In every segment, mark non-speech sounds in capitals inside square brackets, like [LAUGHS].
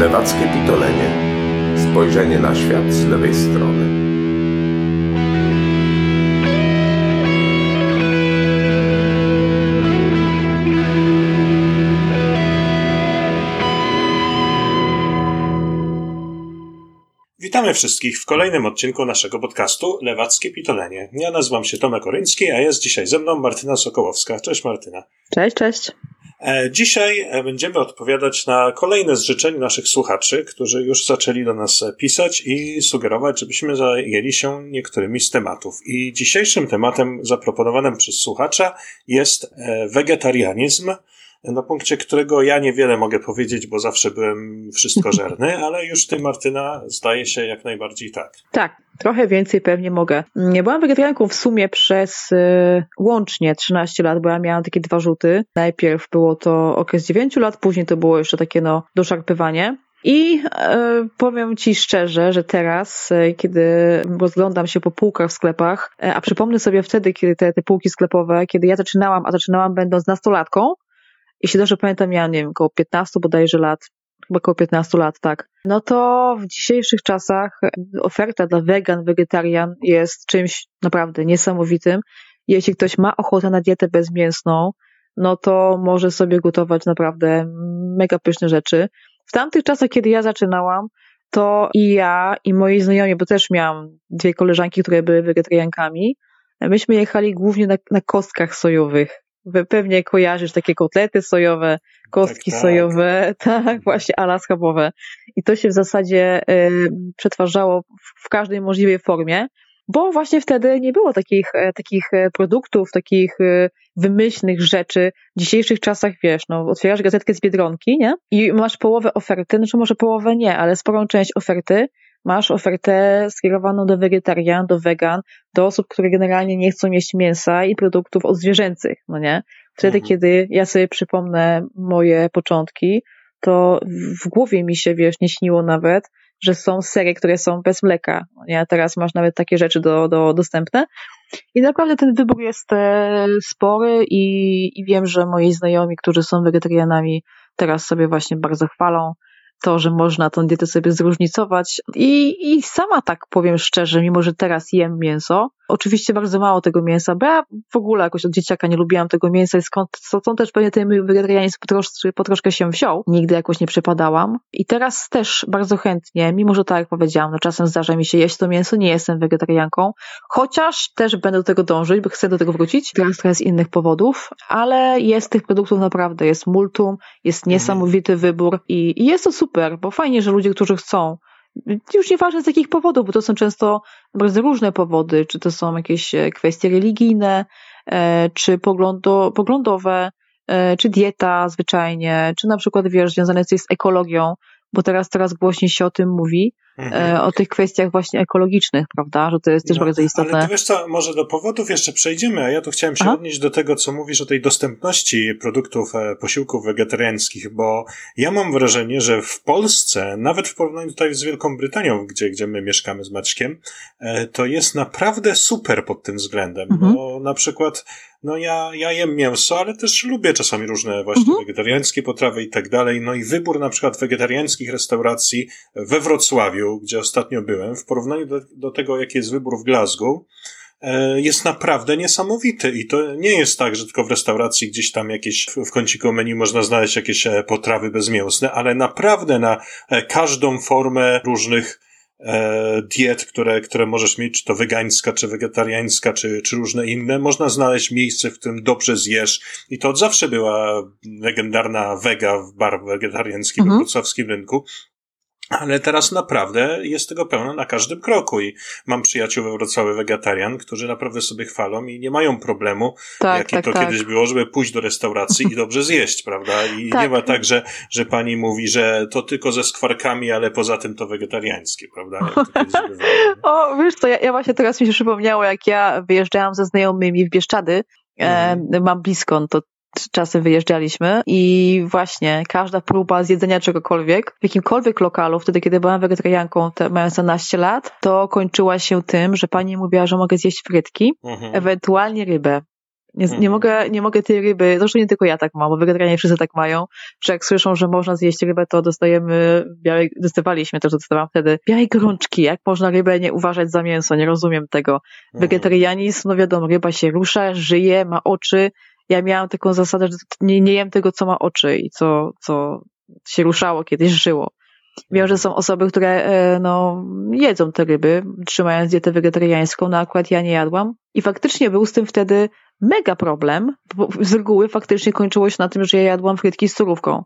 Lewackie pitolenie. Spojrzenie na świat z lewej strony. Witamy wszystkich w kolejnym odcinku naszego podcastu Lewackie Pitolenie. Ja nazywam się Tomek Oryński, a jest dzisiaj ze mną Martyna Sokołowska. Cześć Martyna. Cześć, cześć. E, dzisiaj e, będziemy odpowiadać na kolejne z życzeń naszych słuchaczy, którzy już zaczęli do nas pisać i sugerować, żebyśmy zajęli się niektórymi z tematów. I dzisiejszym tematem zaproponowanym przez słuchacza jest e, wegetarianizm na punkcie którego ja niewiele mogę powiedzieć, bo zawsze byłem wszystkożerny, [LAUGHS] ale już ty, Martyna, zdaje się jak najbardziej tak. Tak, trochę więcej pewnie mogę. Nie byłam wegetarianką w sumie przez y, łącznie 13 lat, bo ja miałam takie dwa rzuty. Najpierw było to okres 9 lat, później to było jeszcze takie no doszarpywanie. I e, powiem Ci szczerze, że teraz, e, kiedy rozglądam się po półkach w sklepach, e, a przypomnę sobie wtedy, kiedy te, te półki sklepowe, kiedy ja zaczynałam, a zaczynałam będąc nastolatką, jeśli dobrze pamiętam, miałam, nie wiem, około 15 bodajże lat, chyba około 15 lat, tak. No to w dzisiejszych czasach oferta dla wegan, wegetarian jest czymś naprawdę niesamowitym. Jeśli ktoś ma ochotę na dietę bezmięsną, no to może sobie gotować naprawdę mega pyszne rzeczy. W tamtych czasach, kiedy ja zaczynałam, to i ja, i moi znajomi, bo też miałam dwie koleżanki, które były wegetariankami, myśmy jechali głównie na, na kostkach sojowych pewnie kojarzysz takie kotlety sojowe, kostki tak, tak. sojowe, [LAUGHS] tak, właśnie ala schabowe. I to się w zasadzie y, przetwarzało w, w każdej możliwej formie, bo właśnie wtedy nie było takich, e, takich e, produktów, takich e, wymyślnych rzeczy. W dzisiejszych czasach, wiesz, no, otwierasz gazetkę z Biedronki, nie? I masz połowę oferty, znaczy może połowę nie, ale sporą część oferty masz ofertę skierowaną do wegetarian, do wegan, do osób, które generalnie nie chcą jeść mięsa i produktów odzwierzęcych, no nie? Wtedy, mhm. kiedy ja sobie przypomnę moje początki, to w głowie mi się, wiesz, nie śniło nawet, że są serie, które są bez mleka. No nie? Teraz masz nawet takie rzeczy do, do, dostępne. I naprawdę ten wybór jest e, spory i, i wiem, że moi znajomi, którzy są wegetarianami, teraz sobie właśnie bardzo chwalą, to, że można tą dietę sobie zróżnicować. I, I sama tak powiem szczerze, mimo że teraz jem mięso, oczywiście bardzo mało tego mięsa, bo ja w ogóle jakoś od dzieciaka nie lubiłam tego mięsa i skąd, stąd też pewnie ten wegetarianizm po, trosz, po troszkę się wziął. Nigdy jakoś nie przepadałam. I teraz też bardzo chętnie, mimo że tak jak powiedziałam, no czasem zdarza mi się jeść to mięso, nie jestem wegetarianką, chociaż też będę do tego dążyć, bo chcę do tego wrócić, teraz trochę z innych powodów, ale jest tych produktów naprawdę, jest multum, jest mhm. niesamowity wybór i, i jest to super, bo fajnie, że ludzie, którzy chcą, już nieważne z jakich powodów, bo to są często bardzo różne powody, czy to są jakieś e, kwestie religijne, e, czy poglądo, poglądowe, e, czy dieta zwyczajnie, czy na przykład, wiesz, związane coś z ekologią, bo teraz coraz głośniej się o tym mówi, mhm. E, o tych kwestiach właśnie ekologicznych, prawda, że to jest też no, bardzo istotne. Ale wiesz co, może do powodów jeszcze przejdziemy, a ja tu chciałem się Aha. odnieść do tego, co mówisz o tej dostępności produktów, e, posiłków wegetariańskich, bo ja mam wrażenie, że w Polsce, nawet w porównaniu tutaj z Wielką Brytanią, gdzie, gdzie my mieszkamy z Maćkiem, e, to jest naprawdę super pod tym względem, mhm. bo na przykład no ja, ja jem mięso, ale też lubię czasami różne właśnie mhm. wegetariańskie potrawy i tak dalej. No i wybór na przykład wegetariańskich restauracji we Wrocławiu, gdzie ostatnio byłem, w porównaniu do, do tego, jaki jest wybór w Glasgow, e, jest naprawdę niesamowity i to nie jest tak, że tylko w restauracji gdzieś tam jakieś w kąciku menu można znaleźć jakieś e, potrawy bezmięsne, ale naprawdę na e, każdą formę różnych diet, które, które możesz mieć, czy to wegańska, czy wegetariańska, czy, czy różne inne, można znaleźć miejsce, w którym dobrze zjesz. I to od zawsze była legendarna wega w bar wegetariańskim mhm. w wrocławskim rynku. Ale teraz naprawdę jest tego pełno na każdym kroku i mam przyjaciół we Wrocławiu wegetarian, którzy naprawdę sobie chwalą i nie mają problemu, tak, jakie tak, to tak. kiedyś było, żeby pójść do restauracji i dobrze zjeść, prawda? I tak. nie ma tak, że, że pani mówi, że to tylko ze skwarkami, ale poza tym to wegetariańskie, prawda? [LAUGHS] o, wiesz co, ja, ja, właśnie teraz mi się przypomniało, jak ja wyjeżdżałam ze znajomymi w Bieszczady, mhm. e, mam blisko, to czasem wyjeżdżaliśmy i właśnie każda próba zjedzenia czegokolwiek w jakimkolwiek lokalu, wtedy kiedy byłam wegetarianką, te, mając 12 lat, to kończyła się tym, że pani mówiła, że mogę zjeść frytki, mhm. ewentualnie rybę. Nie, nie, mhm. mogę, nie mogę tej ryby, zresztą nie tylko ja tak mam, bo wegetarianie wszyscy tak mają, że jak słyszą, że można zjeść rybę, to dostajemy białej, dostawaliśmy też, dostawałam wtedy białej gorączki, jak można rybę nie uważać za mięso, nie rozumiem tego. Mhm. Wegetarianizm, no wiadomo, ryba się rusza, żyje, ma oczy, ja miałam taką zasadę, że nie, nie jem tego, co ma oczy i co, co się ruszało, kiedyś żyło. Wiem, że są osoby, które e, no, jedzą te ryby, trzymając dietę wegetariańską, no akurat ja nie jadłam. I faktycznie był z tym wtedy mega problem, bo z reguły faktycznie kończyło się na tym, że ja jadłam frytki z surówką.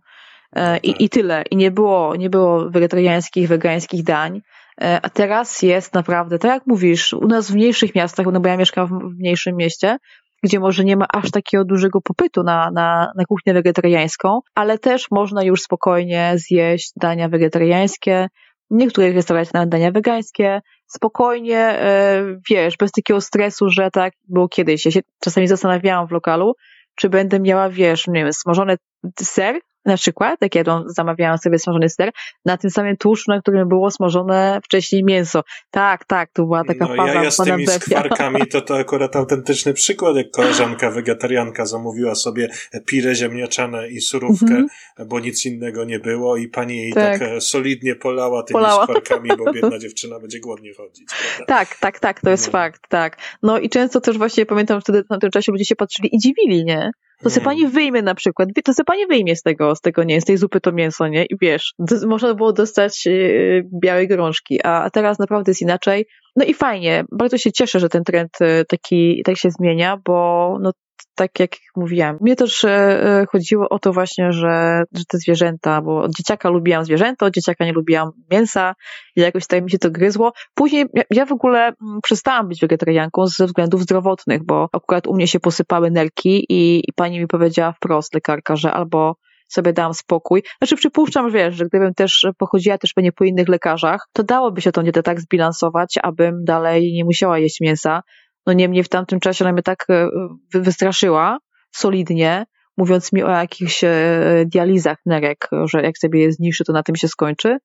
E, I, I tyle. I nie było, nie było wegetariańskich, wegańskich dań. E, a teraz jest naprawdę, tak jak mówisz, u nas w mniejszych miastach, no bo ja mieszkam w mniejszym mieście, gdzie może nie ma aż takiego dużego popytu na, na, na kuchnię wegetariańską, ale też można już spokojnie zjeść dania wegetariańskie, w niektórych restauracjach nawet dania wegańskie, spokojnie, e, wiesz, bez takiego stresu, że tak było kiedyś. Ja się czasami zastanawiałam w lokalu, czy będę miała, wiesz, nie wiem, smażony ser na przykład, jak ja zamawiałam sobie smażony ser, na tym samym tłuszczu, na którym było smażone wcześniej mięso. Tak, tak, to była taka no, faza. Ja, ja z tymi skwarkami to to akurat autentyczny przykład, jak koleżanka wegetarianka zamówiła sobie pire ziemniaczane i surówkę, mm -hmm. bo nic innego nie było i pani jej tak, tak e, solidnie polała tymi polała. skwarkami, bo [LAUGHS] biedna dziewczyna będzie głodnie chodzić. Prawda? Tak, tak, tak, to jest no. fakt, tak. No i często też właśnie pamiętam, że wtedy na tym czasie ludzie się patrzyli i dziwili, nie? To sobie pani wyjmie na przykład, to sobie pani wyjmie z tego, z tego, nie, z tej zupy to mięso, nie, i wiesz, można było dostać yy, białej gorączki, a teraz naprawdę jest inaczej. No i fajnie, bardzo się cieszę, że ten trend y, taki, tak się zmienia, bo no tak jak mówiłam. Mnie też e, chodziło o to właśnie, że, że te zwierzęta, bo od dzieciaka lubiłam zwierzęta, od dzieciaka nie lubiłam mięsa i jakoś tak mi się to gryzło. Później ja, w ogóle mm, przestałam być wegetarianką ze względów zdrowotnych, bo akurat u mnie się posypały nerki i, i pani mi powiedziała wprost, lekarka, że albo sobie dałam spokój. Znaczy przypuszczam, wiesz, że gdybym też pochodziła też pewnie po innych lekarzach, to dałoby się to nie tak zbilansować, abym dalej nie musiała jeść mięsa, no niemniej w tamtym czasie ona mnie tak e, wystraszyła solidnie, mówiąc mi o jakichś e, dializach nerek, że jak sobie je zniszczy, to na tym się skończy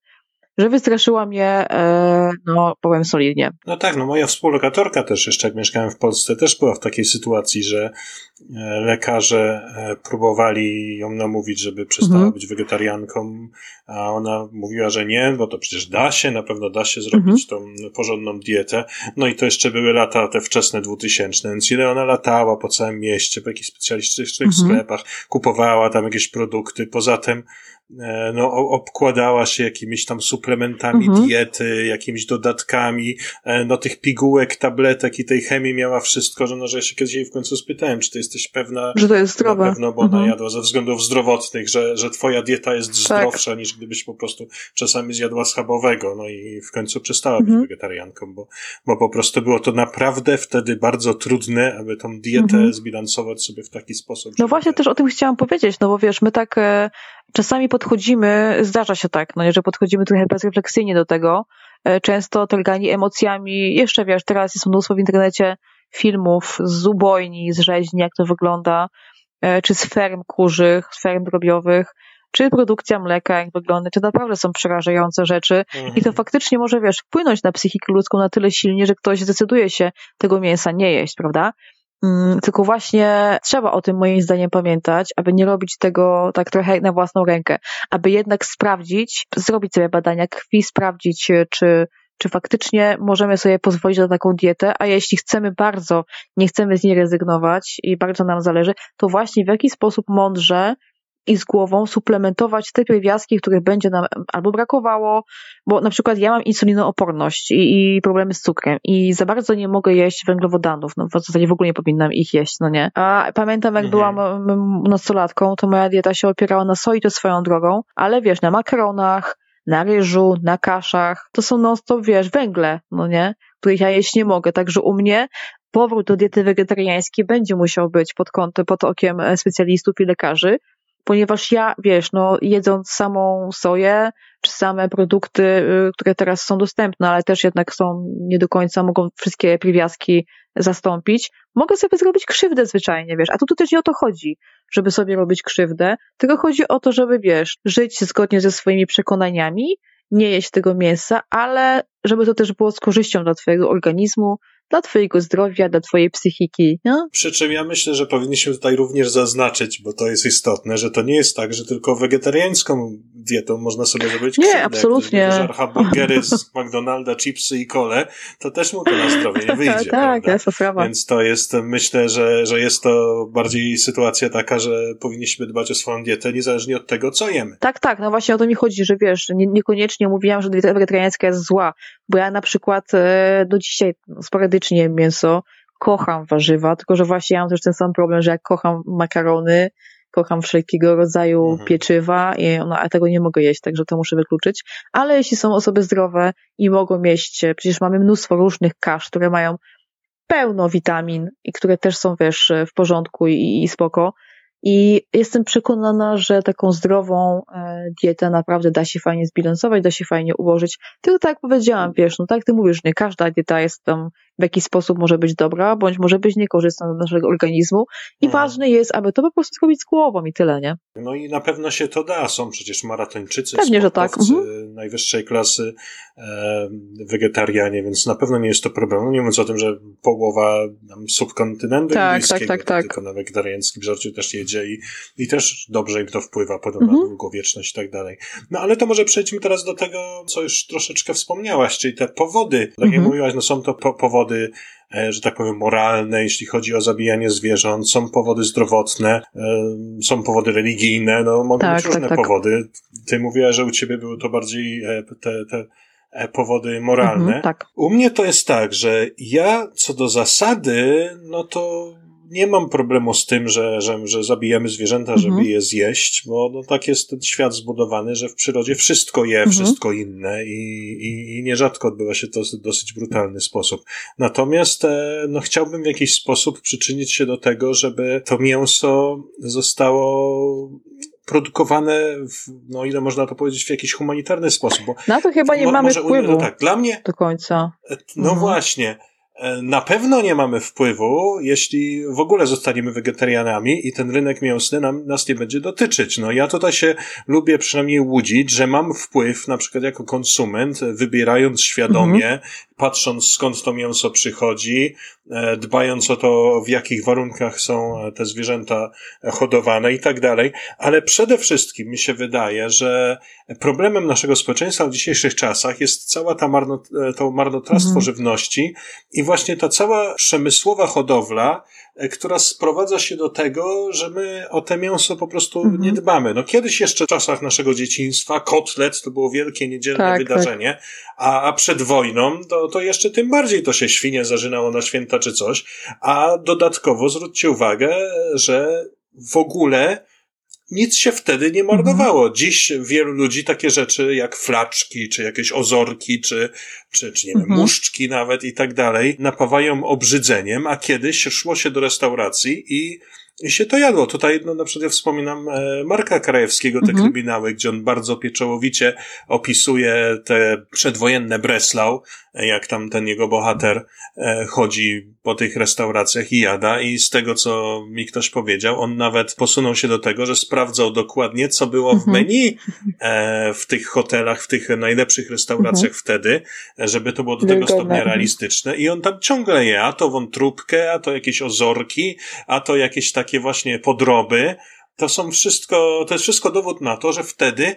że wystraszyła mnie, e, no powiem solidnie. No tak, no moja współlokatorka też jeszcze jak mieszkałem w Polsce, też była w takiej sytuacji, że lekarze próbowali ją namówić, żeby przestała mhm. być wegetarianką, a ona mówiła, że nie, bo to przecież da się, na pewno da się zrobić mhm. tą porządną dietę. No i to jeszcze były lata te wczesne 2000, więc ile ona latała po całym mieście, po jakichś specjalistycznych mhm. sklepach, kupowała tam jakieś produkty, poza tym E, no, obkładała się jakimiś tam suplementami mhm. diety, jakimiś dodatkami, e, no tych pigułek, tabletek i tej chemii miała wszystko, że no, że ja się kiedyś jej w końcu spytałem, czy ty jesteś pewna, że to jest zdrowe. Na pewno, bo mhm. ona jadła ze względów zdrowotnych, że, że twoja dieta jest tak. zdrowsza tak. Niż gdybyś po prostu czasami zjadła schabowego, no i w końcu przestała mhm. być wegetarianką, bo, bo po prostu było to naprawdę wtedy bardzo trudne, aby tą dietę mhm. zbilansować sobie w taki sposób. No właśnie też o tym chciałam powiedzieć, no bo wiesz, my tak e, czasami podchodzimy, zdarza się tak, no, że podchodzimy trochę bezrefleksyjnie do tego, e, często targani emocjami, jeszcze wiesz, teraz jest mnóstwo w internecie filmów z ubojni, z rzeźni, jak to wygląda, e, czy z ferm kurzych, z ferm drobiowych, czy produkcja mleka, jak wygląda, czy naprawdę są przerażające rzeczy mhm. i to mhm. faktycznie może, wiesz, wpłynąć na psychikę ludzką na tyle silnie, że ktoś zdecyduje się tego mięsa nie jeść, prawda? Mm, tylko właśnie trzeba o tym moim zdaniem pamiętać, aby nie robić tego tak trochę na własną rękę, aby jednak sprawdzić, zrobić sobie badania krwi, sprawdzić, e, czy, czy faktycznie możemy sobie pozwolić na taką dietę, a jeśli chcemy bardzo, nie chcemy z niej rezygnować i bardzo nam zależy, to właśnie w jaki sposób mądrze i z głową suplementować te pierwiastki, których będzie nam albo brakowało, bo na przykład ja mam insulinooporność i, i problemy z cukrem i za bardzo nie mogę jeść węglowodanów, no w zasadzie w ogóle nie powinnam ich jeść, no nie. A pamiętam jak mhm. byłam nastolatką, to moja dieta się opierała na soi, to swoją drogą, ale wiesz, na makaronach, na ryżu, na kaszach, to są non stop, wiesz, węgle, no nie, których ja jeść nie mogę, także u mnie powrót do diety wegetariańskiej będzie musiał być pod kątem, pod okiem specjalistów i lekarzy, ponieważ ja, wiesz, no jedząc samą soję, czy same produkty, y, które teraz są dostępne, ale też jednak są nie do końca, mogą wszystkie przywiazki zastąpić, mogę sobie zrobić krzywdę zwyczajnie, wiesz, a tu, tu też nie o to chodzi, żeby sobie robić krzywdę, tylko chodzi o to, żeby, wiesz, żyć zgodnie ze swoimi przekonaniami, nie jeść tego mięsa, ale żeby to też było z korzyścią dla twojego organizmu, dla twojego zdrowia, dla twojej psychiki. No? Przy czym ja myślę, że powinniśmy tutaj również zaznaczyć, bo to jest istotne, że to nie jest tak, że tylko wegetariańską dietą można sobie zrobić Nie, absolutnie. Jak hamburgery z [LAUGHS] McDonalda, chipsy i kole, to też mu to na zdrowie nie [LAUGHS] wyjdzie. tak, jest to sprawa. Więc to jest, myślę, że, że jest to bardziej sytuacja taka, że powinniśmy dbać o swoją dietę, niezależnie od tego, co jemy. Tak, tak, no właśnie o to mi chodzi, że wiesz, nie, niekoniecznie mówiłam, że dieta wegetariańska jest zła, bo ja na przykład e, do dzisiaj sporadycznie jem mięso, kocham warzywa, tylko że właśnie ja mam też ten sam problem, że jak kocham makarony, kocham wszelkiego rodzaju mhm. pieczywa i no, a tego nie mogę jeść, także to muszę wykluczyć. Ale jeśli są osoby zdrowe i mogą jeść, e, przecież mamy mnóstwo różnych kasz, które mają pełno witamin i które też są, wiesz, w porządku i, i spoko, i jestem przekonana, że taką zdrową e, dietę naprawdę da się fajnie zbilansować, da się fajnie ułożyć. Tylko tak jak powiedziałam, wiesz, no tak ty mówisz, nie każda dieta jest tam w jakiś sposób może być dobra, bądź może być niekorzystna dla naszego organizmu. I mhm. ważne jest, aby to po prostu zrobić z głową i tyle, nie? No i na pewno się to da. Są przecież maratończycy, Pewnie, że tak. Mhm. najwyższej klasy, e, wegetarianie, więc na pewno nie jest to problem. No nie mówiąc o tym, że połowa tam, subkontynentu tak, tak, tak, tak. tylko na wegetariańskim żarciu też jedzie i, i też dobrze im to wpływa potem mhm. na długowieczność i tak dalej. No ale to może przejdźmy teraz do tego, co już troszeczkę wspomniałaś, czyli te powody. Tak jak mhm. mówiłaś, no są to po powody e, że tak powiem, moralne, jeśli chodzi o zabijanie zwierząt, są powody zdrowotne, e, są powody religijne, no mogą tak, być tak, różne tak, powody. Ty mówiłaś, że u ciebie były to bardziej e, te, te powody moralne. Mhm, tak. U mnie to jest tak, że ja co do zasady, no to nie mam problemu z tym, że, że, że zabijamy zwierzęta, mhm. żeby je zjeść, bo no, tak jest ten świat zbudowany, że w przyrodzie wszystko je, mhm. wszystko inne i, i, i nierzadko odbywa się to w dosyć brutalny sposób. Natomiast e, no, chciałbym w jakiś sposób przyczynić się do tego, żeby to mięso zostało produkowane, w, no ile można to powiedzieć, w jakiś humanitarny sposób. Bo Na to chyba nie mamy wpływu. tak, dla mnie. Do końca. No mhm. właśnie. E, na pewno nie mamy wpływu, jeśli w ogóle zostaniemy wegetarianami i ten rynek mięsny nam, nas nie będzie dotyczyć. No ja tutaj się lubię przynajmniej łudzić, że mam wpływ na przykład jako konsument, wybierając świadomie, mhm. Patrząc skąd to mięso przychodzi, e, dbając o to, w jakich warunkach są te zwierzęta hodowane i tak dalej. Ale przede wszystkim mi się wydaje, że problemem naszego społeczeństwa w dzisiejszych czasach jest cała ta marno, e, to marnotrawstwo mhm. żywności i właśnie ta cała przemysłowa hodowla, e, która sprowadza się do tego, że my o te mięso po prostu mhm. nie dbamy. No kiedyś jeszcze w czasach naszego dzieciństwa kotlet to było wielkie niedzielne tak, wydarzenie, tak. A, a przed wojną to, to jeszcze tym bardziej to się świnie zażynało na święta czy coś, a dodatkowo zwróćcie uwagę, że w ogóle nic się wtedy nie marnowało. Mhm. Dziś wielu ludzi takie rzeczy jak flaczki, czy jakieś ozorki, czy, czy, czy nie wiem, mhm. muszczki nawet i tak dalej napawają obrzydzeniem, a kiedyś szło się do restauracji i i się to jadło. Tutaj no, na przykład ja wspominam e, Marka Krajewskiego, te mhm. kryminały, gdzie on bardzo pieczołowicie opisuje te przedwojenne Breslau, jak tam ten jego bohater e, chodzi po tych restauracjach i jada i z tego, co mi ktoś powiedział, on nawet posunął się do tego, że sprawdzał dokładnie, co było w mhm. menu e, w tych hotelach, w tych najlepszych restauracjach mhm. wtedy, żeby to było do tego stopnia realistyczne i on tam ciągle je, a to wątróbkę, a to jakieś ozorki, a to jakieś takie właśnie podroby, to są wszystko, to jest wszystko dowód na to, że wtedy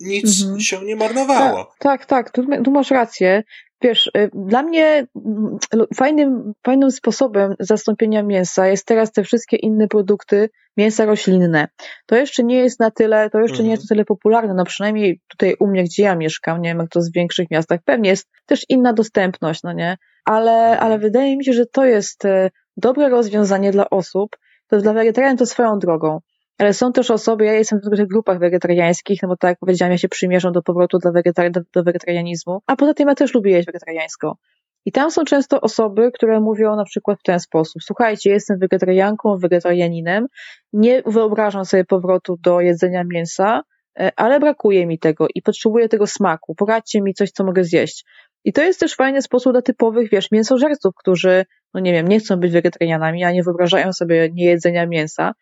nic mhm. się nie marnowało. Tak, tak, tak tu, tu masz rację. Wiesz, y, dla mnie mm, fajnym, fajnym sposobem zastąpienia mięsa jest teraz te wszystkie inne produkty, mięsa roślinne. To jeszcze nie jest na tyle, to jeszcze mhm. nie jest na tyle popularne, no przynajmniej tutaj u mnie, gdzie ja mieszkam, nie wiem jak to w większych miastach, pewnie jest też inna dostępność, no nie? Ale, mhm. ale wydaje mi się, że to jest y, dobre rozwiązanie dla osób, to dla wegetarianów to swoją drogą. Ale są też osoby, ja jestem w tych grupach wegetariańskich, no bo tak jak powiedziałam, ja się przymierzam do powrotu do, wegetari do, do wegetarianizmu, a poza tym ja też lubię jeść wegetariańsko. I tam są często osoby, które mówią na przykład w ten sposób: Słuchajcie, jestem wegetarianką, wegetarianinem, nie wyobrażam sobie powrotu do jedzenia mięsa, e, ale brakuje mi tego i potrzebuję tego smaku. Poradźcie mi coś, co mogę zjeść. I to jest też fajny sposób dla typowych, wiesz, mięsożerców, którzy, no nie wiem, nie chcą być wegetarianami, a nie wyobrażają sobie niejedzenia mięsa,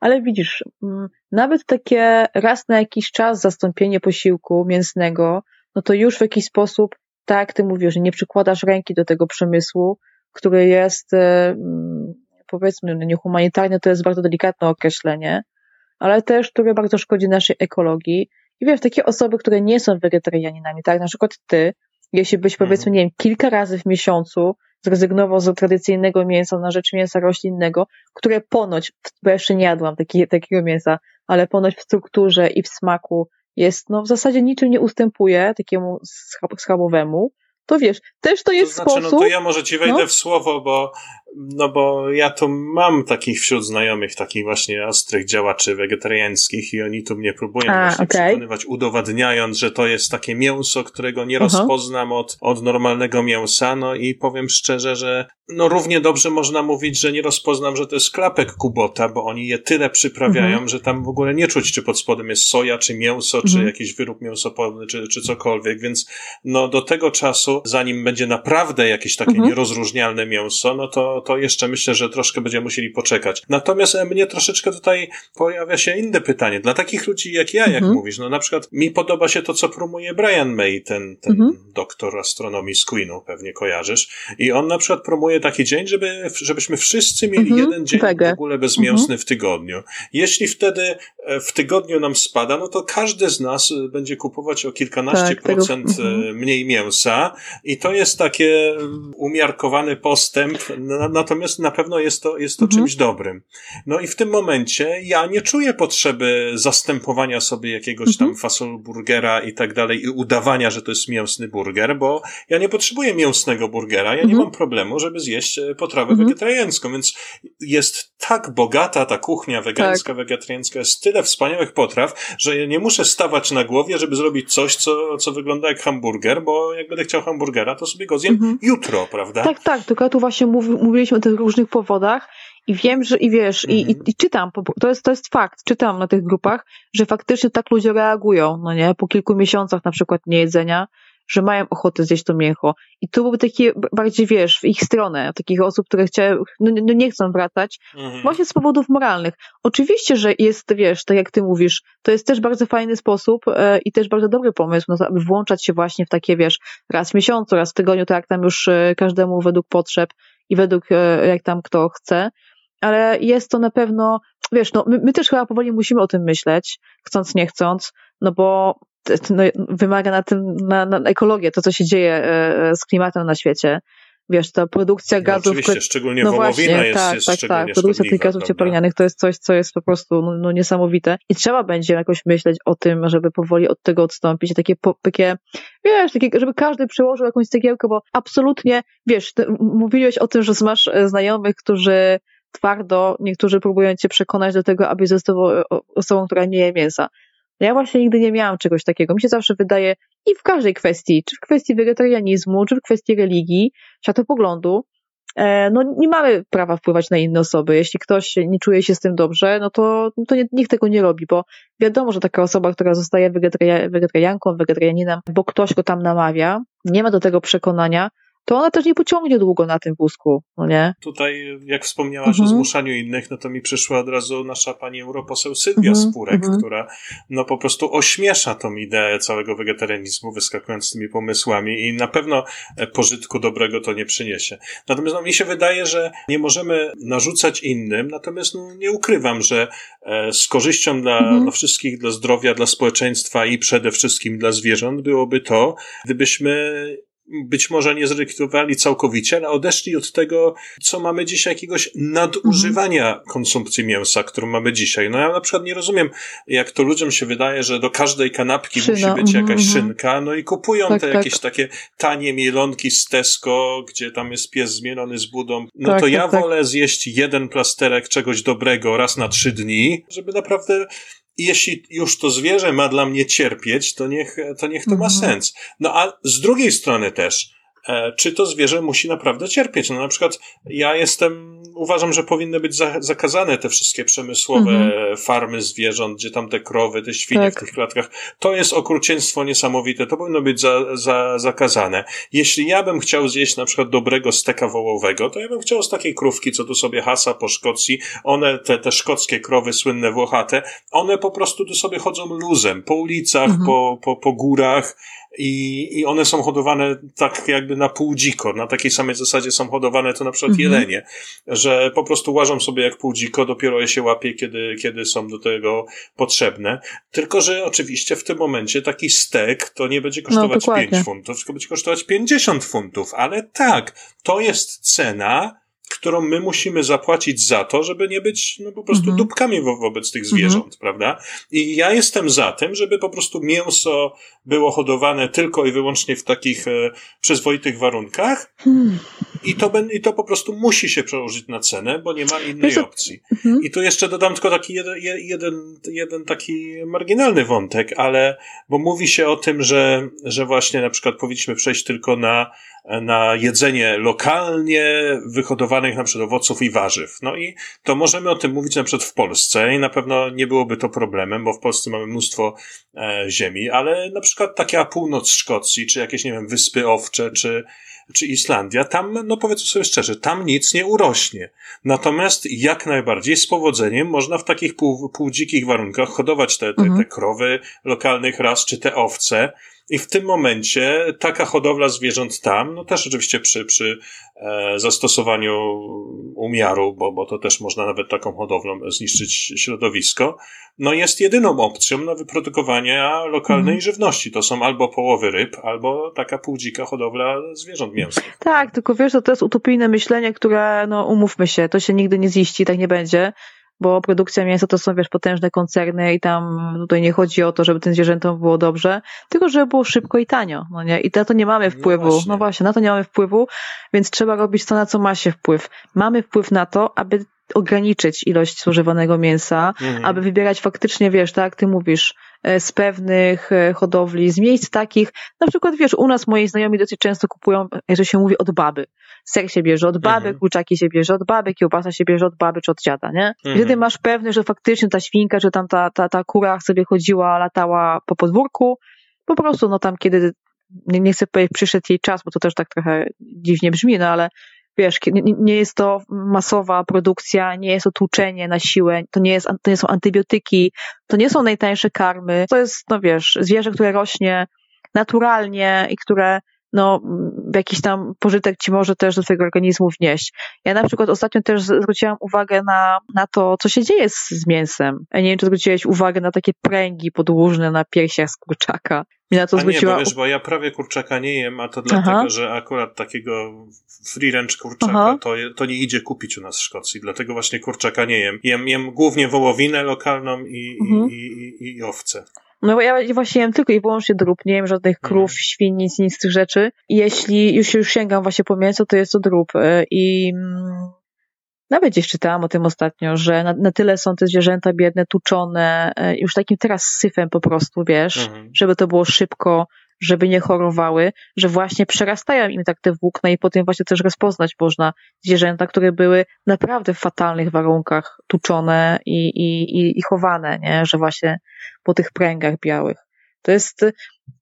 ale widzisz, mm, nawet takie raz na jakiś czas zastąpienie posiłku mięsnego, no to już w jakiś sposób, tak jak ty mówisz, nie przykładasz ręki do tego przemysłu, który jest, e, mm, powiedzmy, no niehumanitarny, to jest bardzo delikatne określenie, ale też, który bardzo szkodzi naszej ekologii. I wiesz, takie osoby, które nie są wegetarianinami, tak, na przykład ty, jeśli byś mhm. powiedzmy, nie wiem, kilka razy w miesiącu zrezygnował z tradycyjnego mięsa na rzecz mięsa roślinnego, które ponoć, bo jeszcze nie jadłam taki, takiego mięsa, ale ponoć w strukturze i w smaku jest, no w zasadzie niczym nie ustępuje takiemu schabowemu, to wiesz, też to jest to znaczy, sposób... No to ja może ci wejdę no? w słowo, bo no bo ja tu mam takich wśród znajomych, takich właśnie ostrych działaczy wegetariańskich i oni tu mnie próbują A, właśnie okay. przekonywać, udowadniając, że to jest takie mięso, którego nie uh-huh. rozpoznam od, od normalnego mięsa, no i powiem szczerze, że no równie dobrze można mówić, że nie rozpoznam, że to jest klapek kubota, bo oni je tyle przyprawiają, uh-huh. że tam w ogóle nie czuć, czy pod spodem jest soja, czy mięso, uh-huh. czy mhm. jakiś wyrób mięsopodny, czy, czy cokolwiek, więc no do tego czasu, zanim będzie naprawdę jakieś takie nierozróżnialne mięso, no to to jeszcze myślę, że troszkę będziemy musieli poczekać. Natomiast e, mnie troszeczkę tutaj pojawia się inne pytanie. Dla takich ludzi jak ja, jak mhm. mówisz, no na przykład mi podoba się to, co promuje Brian May, ten, ten mhm. doktor astronomii z Queenu, pewnie kojarzysz. I on na przykład promuje taki dzień, żeby, żebyśmy wszyscy mieli mhm. jeden dzień Wege. w ogóle bezmięsny mhm. w tygodniu. Jeśli wtedy e, w tygodniu nam spada, no to każdy z nas e, będzie kupować o kilkanaście tak, procent tego. Mhm. mniej mięsa i to jest takie umiarkowany postęp na, natomiast na pewno jest to, jest to mhm. czymś dobrym. No i w tym momencie ja nie czuję potrzeby zastępowania sobie jakiegoś mhm. tam fasol burgera i tak dalej i udawania, że to jest mięsny burger, bo ja nie potrzebuję mięsnego burgera, ja mhm. nie mam problemu, żeby zjeść e, potrawę mhm. wegetariańską, więc jest tak bogata ta kuchnia wegańska, tak. wegetariańska, jest tyle wspaniałych potraw, że ja nie muszę stawać na głowie, żeby zrobić coś, co, co wygląda jak hamburger, bo jak będę chciał hamburgera, to sobie go zjem mhm. jutro, prawda? Tak, tak, tylko ja tu właśnie mówi, mówiliśmy o tych różnych powodach i wiem, że i wiesz, i, i, i, czytam, to jest, to jest fakt, czytam na tych grupach, że faktycznie tak ludzie reagują, no nie, po kilku miesiącach na przykład niejedzenia, że mają ochotę zjeść to mięcho. I tu byłby taki bardziej, wiesz, w ich stronę, takich osób, które chciały, no, no nie chcą wracać, mhm. właśnie z powodów moralnych. Oczywiście, że jest, wiesz, tak jak ty mówisz, to jest też bardzo fajny sposób e, i też bardzo dobry pomysł, no, aby włączać się właśnie w takie, wiesz, raz w miesiącu, raz w tygodniu, tak jak tam już e, każdemu według potrzeb i według e, jak tam kto chce, ale jest to na pewno, wiesz, no my, my też chyba powoli musimy o tym myśleć, chcąc, nie chcąc, no bo no, wymaga na tym, na, na ekologię, to co się dzieje e, z klimatem na świecie. Wiesz, ta produkcja no, gazów... Oczywiście, szczególnie no wołowina właśnie, jest, tak, jest tak, tak. Produkcja tych gazów cieplarnianych to jest coś, co jest po prostu no, no, niesamowite i trzeba będzie jakoś myśleć o tym, żeby powoli od tego odstąpić. Takie, takie wiesz, takie, żeby każdy przyłożył jakąś cegiełkę, bo absolutnie, wiesz, mówiłeś o tym, że masz e, znajomych, którzy twardo, niektórzy próbują cię przekonać do tego, aby został osobą, która nie je mięsa. No ja właśnie nigdy nie miałam czegoś takiego. Mi się zawsze wydaje, i w każdej kwestii, czy w kwestii wegetarianizmu, czy w kwestii religii, światopoglądu, e, no nie mamy prawa wpływać na inne osoby. Jeśli ktoś nie czuje się z tym dobrze, no to, no to nikt tego nie robi, bo wiadomo, że taka osoba, która zostaje wegetarianką, wegetarianinem, bo ktoś go tam namawia, nie ma do tego przekonania, to ona też nie pociągnie długo na tym wózku, no nie? Tutaj, jak wspomniałaś mhm. o zmuszaniu innych, no to mi przyszła od razu nasza pani europoseł Sylwia mhm. Spurek, mhm. która no po prostu ośmiesza tą ideę całego wegetarianizmu, wyskakując z tymi pomysłami i na pewno e, pożytku dobrego to nie przyniesie. Natomiast no, mi się wydaje, że nie możemy narzucać innym, natomiast no, nie ukrywam, że e, z korzyścią dla, mhm. dla wszystkich, dla zdrowia, dla społeczeństwa i przede wszystkim dla zwierząt byłoby to, gdybyśmy być może nie zrezygnowali całkowicie, ale odeszli od tego, co mamy dzisiaj, jakiegoś nadużywania mhm. konsumpcji mięsa, którą mamy dzisiaj. No ja na przykład nie rozumiem, jak to ludziom się wydaje, że do każdej kanapki Szyna. musi być jakaś mhm. szynka, no i kupują tak, te tak. jakieś takie tanie mielonki z Tesco, gdzie tam jest pies zmielony z budą. No tak, to ja tak, tak. wolę zjeść jeden plasterek czegoś dobrego raz na trzy dni, żeby naprawdę i jeśli już to zwierzę ma dla mnie cierpieć, to niech to, niech to ma mhm. sens. No a z drugiej strony też, czy to zwierzę musi naprawdę cierpieć. No na przykład ja jestem, uważam, że powinny być za, zakazane te wszystkie przemysłowe mhm. farmy zwierząt, gdzie tam te krowy, te świnie tak. w tych klatkach. To jest okrucieństwo niesamowite, to powinno być za, za, zakazane. Jeśli ja bym chciał zjeść na przykład dobrego steka wołowego, to ja bym chciał z takiej krówki, co tu sobie hasa po Szkocji, one, te, te szkockie krowy słynne włochate, one po prostu tu sobie chodzą luzem, po ulicach, mhm. po, po, po górach, i, i one są hodowane tak jakby na pół dziko. Na takiej samej zasadzie są hodowane to na przykład mhm. jelenie, że po prostu łażą sobie jak pół dziko, dopiero je się łapie, kiedy, kiedy są do tego potrzebne. Tylko, że oczywiście w tym momencie taki stek to nie będzie no, kosztować no, 5 funtów, tylko będzie kosztować 50 funtów. Ale tak, to jest cena, którą my musimy zapłacić za to, żeby nie być no, po prostu mhm. dupkami wo wobec tych zwierząt, mhm. prawda? I ja jestem za tym, żeby po prostu mięso było hodowane tylko i wyłącznie w takich e, przyzwoitych warunkach hmm. i, to, i to po prostu musi się przełożyć na cenę, bo nie ma innej Wiesz, opcji. Mhm. I tu jeszcze dodam tylko taki jeden, jeden, jeden taki marginalny wątek, ale bo mówi się o tym, że, że właśnie na przykład powinniśmy przejść tylko na na jedzenie lokalnie wyhodowanych na przykład owoców i warzyw. No i to możemy o tym mówić na przykład w Polsce i na pewno nie byłoby to problemem, bo w Polsce mamy mnóstwo e, ziemi, ale na przykład taka północ Szkocji, czy jakieś, nie wiem, Wyspy Owcze, czy, czy Islandia, tam, no powiedzmy sobie szczerze, tam nic nie urośnie. Natomiast jak najbardziej z powodzeniem można w takich pół, półdzikich warunkach hodować te, te, mhm. te krowy lokalnych ras, czy te owce, i w tym momencie taka hodowla zwierząt tam, no też oczywiście przy, przy e, zastosowaniu umiaru, bo, bo to też można nawet taką hodowlą zniszczyć środowisko, no jest jedyną opcją na wyprodukowanie lokalnej mm. żywności. To są albo połowy ryb, albo taka półdzika hodowla zwierząt mięsnych. Tak, tylko wiesz, to, to jest utopijne myślenie, które, no umówmy się, to się nigdy nie ziści, tak nie będzie bo produkcja mięsa to są, wiesz, potężne koncerny i tam tutaj nie chodzi o to, żeby tym zwierzętom było dobrze, tylko żeby było szybko i tanio, no nie? I na to nie mamy no wpływu. No właśnie. no właśnie, na to nie mamy wpływu, więc trzeba robić to, na co ma się wpływ. Mamy wpływ na to, aby ograniczyć ilość zużywanego mięsa, mhm. aby wybierać faktycznie, wiesz, tak jak ty mówisz, z pewnych e, hodowli, z miejsc takich, na przykład, wiesz, u nas moi znajomi dosyć często kupują, że się mówi, od baby. Ser się bierze od baby, mhm. kurczaki się bierze od baby, kiełbasa się bierze od baby czy od dziada, nie? Mhm. Wtedy masz pewność, że faktycznie ta świnka, czy tam ta, ta, ta kura sobie chodziła, latała po podwórku, po prostu, no tam kiedy, nie, nie chcę powiedzieć, przyszedł jej czas, bo to też tak trochę dziwnie brzmi, no ale wiesz, nie, jest to masowa produkcja, nie jest to tłuczenie na siłę, to nie, jest, to nie są antybiotyki, to nie są najtańsze karmy, to jest, no wiesz, zwierzę, które rośnie naturalnie i które no, jakiś tam pożytek ci może też do twojego organizmu wnieść. Ja na przykład ostatnio też zwróciłam uwagę na, na to, co się dzieje z, z mięsem. Ja nie wiem, czy zwróciłeś uwagę na takie pręgi podłużne na piersiach z kurczaka. Mi na to a zwróciła... nie, bo wiesz, bo ja prawie kurczaka nie jem, a to dlatego, Aha. że akurat takiego free range kurczaka to, to nie idzie kupić u nas w Szkocji, dlatego właśnie kurczaka nie jem. Jem, jem głównie wołowinę lokalną i, mhm. i, i, i owce. No bo ja właśnie jem tylko i wyłącznie drób, nie wiem żadnych krów, mm. świn, nic, nic z tych rzeczy. I jeśli już, już sięgam właśnie po mięso, to jest to drób. E, I mm, nawet gdzieś czytałam o tym ostatnio, że na, na tyle są te zwierzęta biedne, tuczone, e, już takim teraz syfem po prostu, wiesz, mm. żeby to było szybko, żeby nie chorowały, że właśnie przerastają im tak te włókna i potem właśnie też rozpoznać można zwierzęta, które były naprawdę w fatalnych warunkach tuczone i, i, i, i chowane, nie? że właśnie po tych pręgach białych. To jest